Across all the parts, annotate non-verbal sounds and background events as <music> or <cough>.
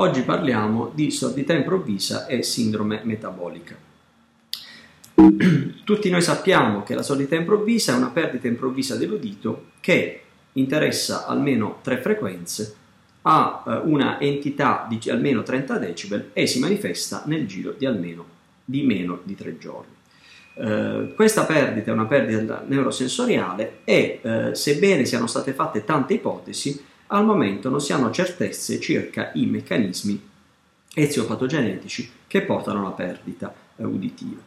Oggi parliamo di sordità improvvisa e sindrome metabolica. <clears throat> Tutti noi sappiamo che la sordità improvvisa è una perdita improvvisa dell'udito che interessa almeno tre frequenze, ha eh, una entità di almeno 30 decibel e si manifesta nel giro di almeno di meno di tre giorni. Uh, questa perdita è una perdita neurosensoriale e uh, sebbene siano state fatte tante ipotesi, al momento non si hanno certezze circa i meccanismi eziopatogenetici che portano alla perdita uh, uditiva.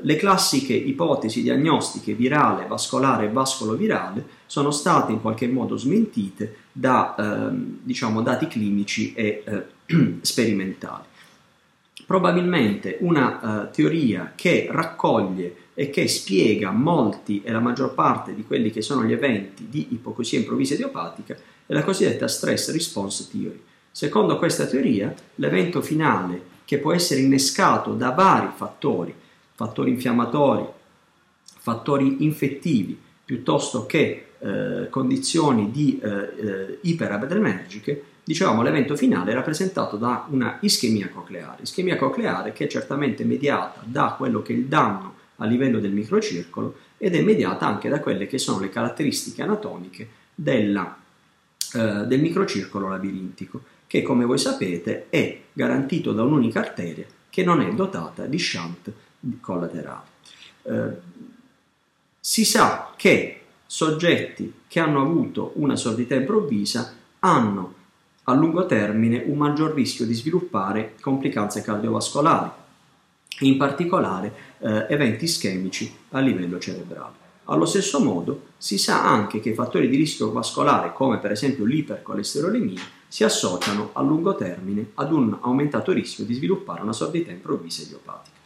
le classiche ipotesi diagnostiche virale, vascolare e vascolovirale sono state in qualche modo smentite da ehm, diciamo, dati clinici e <clears throat> sperimentali probabilmente una uh, teoria che raccoglie e che spiega molti e la maggior parte di quelli che sono gli eventi di ipocosia improvvisa idiopatica è la cosiddetta stress response theory. Secondo questa teoria, l'evento finale che può essere innescato da vari fattori, fattori infiammatori, fattori infettivi, piuttosto che eh, condizioni di eh, eh, iperadrenergiche, dicevamo l'evento finale è rappresentato da una ischemia cocleare, ischemia cocleare che è certamente mediata da quello che è il danno a livello del microcircolo ed è mediata anche da quelle che sono le caratteristiche anatomiche della, eh, del microcircolo labirintico, che come voi sapete è garantito da un'unica arteria che non è dotata di shunt collaterali. Eh, si sa che soggetti che hanno avuto una sordità improvvisa hanno a lungo termine un maggior rischio di sviluppare complicanze cardiovascolari, in particolare eh, eventi ischemici a livello cerebrale. Allo stesso modo si sa anche che fattori di rischio vascolare, come per esempio l'ipercolesterolemia, si associano a lungo termine ad un aumentato rischio di sviluppare una sordità improvvisa idiopatica.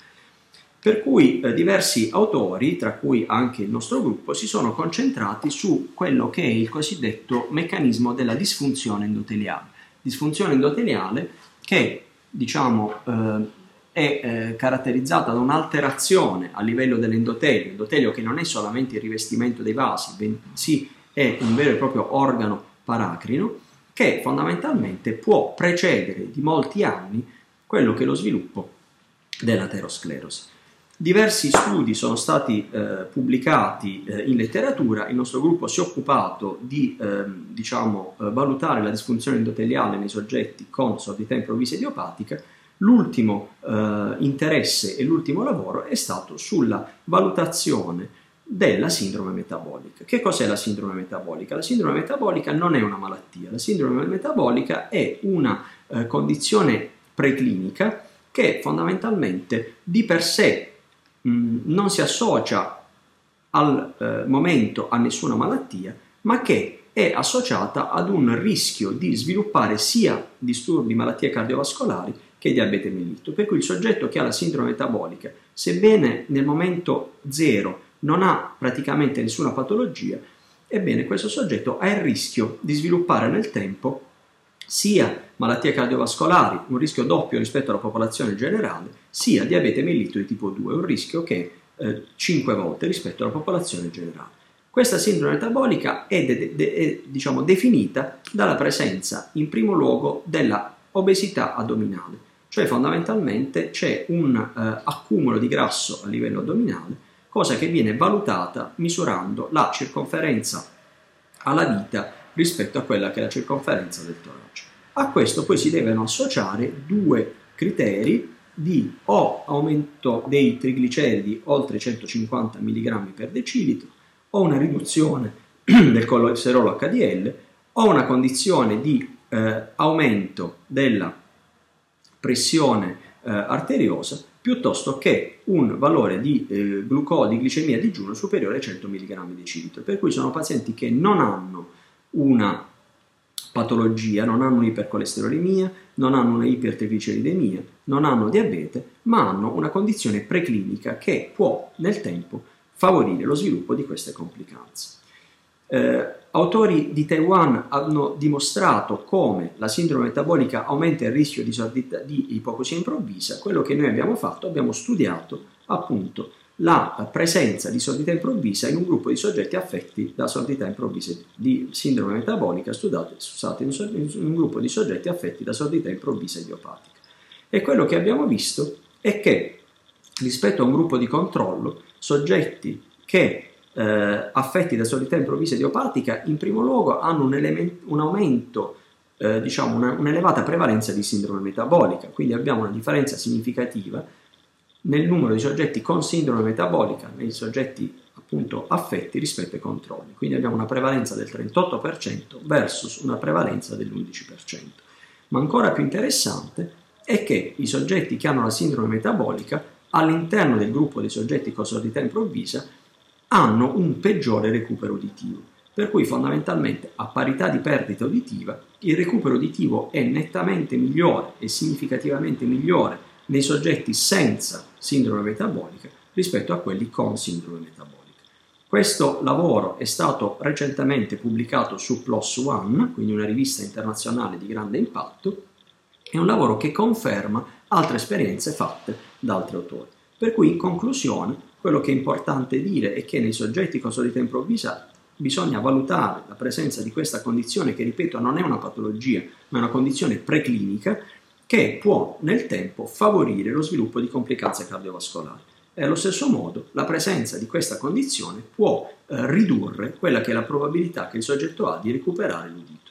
Per cui eh, diversi autori, tra cui anche il nostro gruppo, si sono concentrati su quello che è il cosiddetto meccanismo della disfunzione endoteliale. Disfunzione endoteliale che diciamo, eh, è eh, caratterizzata da un'alterazione a livello dell'endotelio, endotelio che non è solamente il rivestimento dei vasi, bensì è un vero e proprio organo paracrino, che fondamentalmente può precedere di molti anni quello che è lo sviluppo dell'aterosclerosi. Diversi studi sono stati eh, pubblicati eh, in letteratura, il nostro gruppo si è occupato di ehm, diciamo, eh, valutare la disfunzione endoteliale nei soggetti con sordità improvvisa idiopatica. L'ultimo eh, interesse e l'ultimo lavoro è stato sulla valutazione della sindrome metabolica. Che cos'è la sindrome metabolica? La sindrome metabolica non è una malattia, la sindrome metabolica è una eh, condizione preclinica che fondamentalmente di per sé Mm, non si associa al eh, momento a nessuna malattia, ma che è associata ad un rischio di sviluppare sia disturbi, malattie cardiovascolari che diabete mellito. Per cui il soggetto che ha la sindrome metabolica, sebbene nel momento zero non ha praticamente nessuna patologia, ebbene questo soggetto ha il rischio di sviluppare nel tempo sia malattie cardiovascolari, un rischio doppio rispetto alla popolazione generale, sia diabete mellito di tipo 2, un rischio che è eh, 5 volte rispetto alla popolazione generale. Questa sindrome metabolica è, de- de- è diciamo, definita dalla presenza in primo luogo della obesità addominale, cioè fondamentalmente c'è un eh, accumulo di grasso a livello addominale, cosa che viene valutata misurando la circonferenza alla vita rispetto a quella che è la circonferenza del torace. A questo poi si devono associare due criteri di o aumento dei trigliceridi oltre 150 mg per decilitro o una riduzione <clears throat> del colesterolo HDL o una condizione di eh, aumento della pressione eh, arteriosa piuttosto che un valore di eh, glucosio, di glicemia digiuno superiore ai 100 mg decilitro. Per cui sono pazienti che non hanno una patologia, non hanno un'ipercolesterolemia, non hanno una ipertrigliceridemia, non hanno diabete, ma hanno una condizione preclinica che può nel tempo favorire lo sviluppo di queste complicanze. Eh, autori di Taiwan hanno dimostrato come la sindrome metabolica aumenta il rischio di, di ipocosia improvvisa. Quello che noi abbiamo fatto, abbiamo studiato appunto la presenza di sordità improvvisa in un gruppo di soggetti affetti da sordità improvvisa di sindrome metabolica, scusate in un gruppo di soggetti affetti da sordità improvvisa idiopatica. E quello che abbiamo visto è che rispetto a un gruppo di controllo, soggetti che eh, affetti da sordità improvvisa idiopatica in primo luogo hanno un, element, un aumento eh, diciamo una, un'elevata prevalenza di sindrome metabolica, quindi abbiamo una differenza significativa nel numero di soggetti con sindrome metabolica nei soggetti appunto affetti rispetto ai controlli. Quindi abbiamo una prevalenza del 38% versus una prevalenza dell'11%. Ma ancora più interessante è che i soggetti che hanno la sindrome metabolica all'interno del gruppo dei soggetti con sordità improvvisa hanno un peggiore recupero uditivo. Per cui fondamentalmente a parità di perdita uditiva il recupero uditivo è nettamente migliore e significativamente migliore nei soggetti senza sindrome metabolica rispetto a quelli con sindrome metabolica. Questo lavoro è stato recentemente pubblicato su PLOS ONE, quindi una rivista internazionale di grande impatto, è un lavoro che conferma altre esperienze fatte da altri autori. Per cui in conclusione quello che è importante dire è che nei soggetti con solita improvvisa bisogna valutare la presenza di questa condizione che, ripeto, non è una patologia, ma è una condizione preclinica che può nel tempo favorire lo sviluppo di complicanze cardiovascolari. E allo stesso modo la presenza di questa condizione può eh, ridurre quella che è la probabilità che il soggetto ha di recuperare l'udito.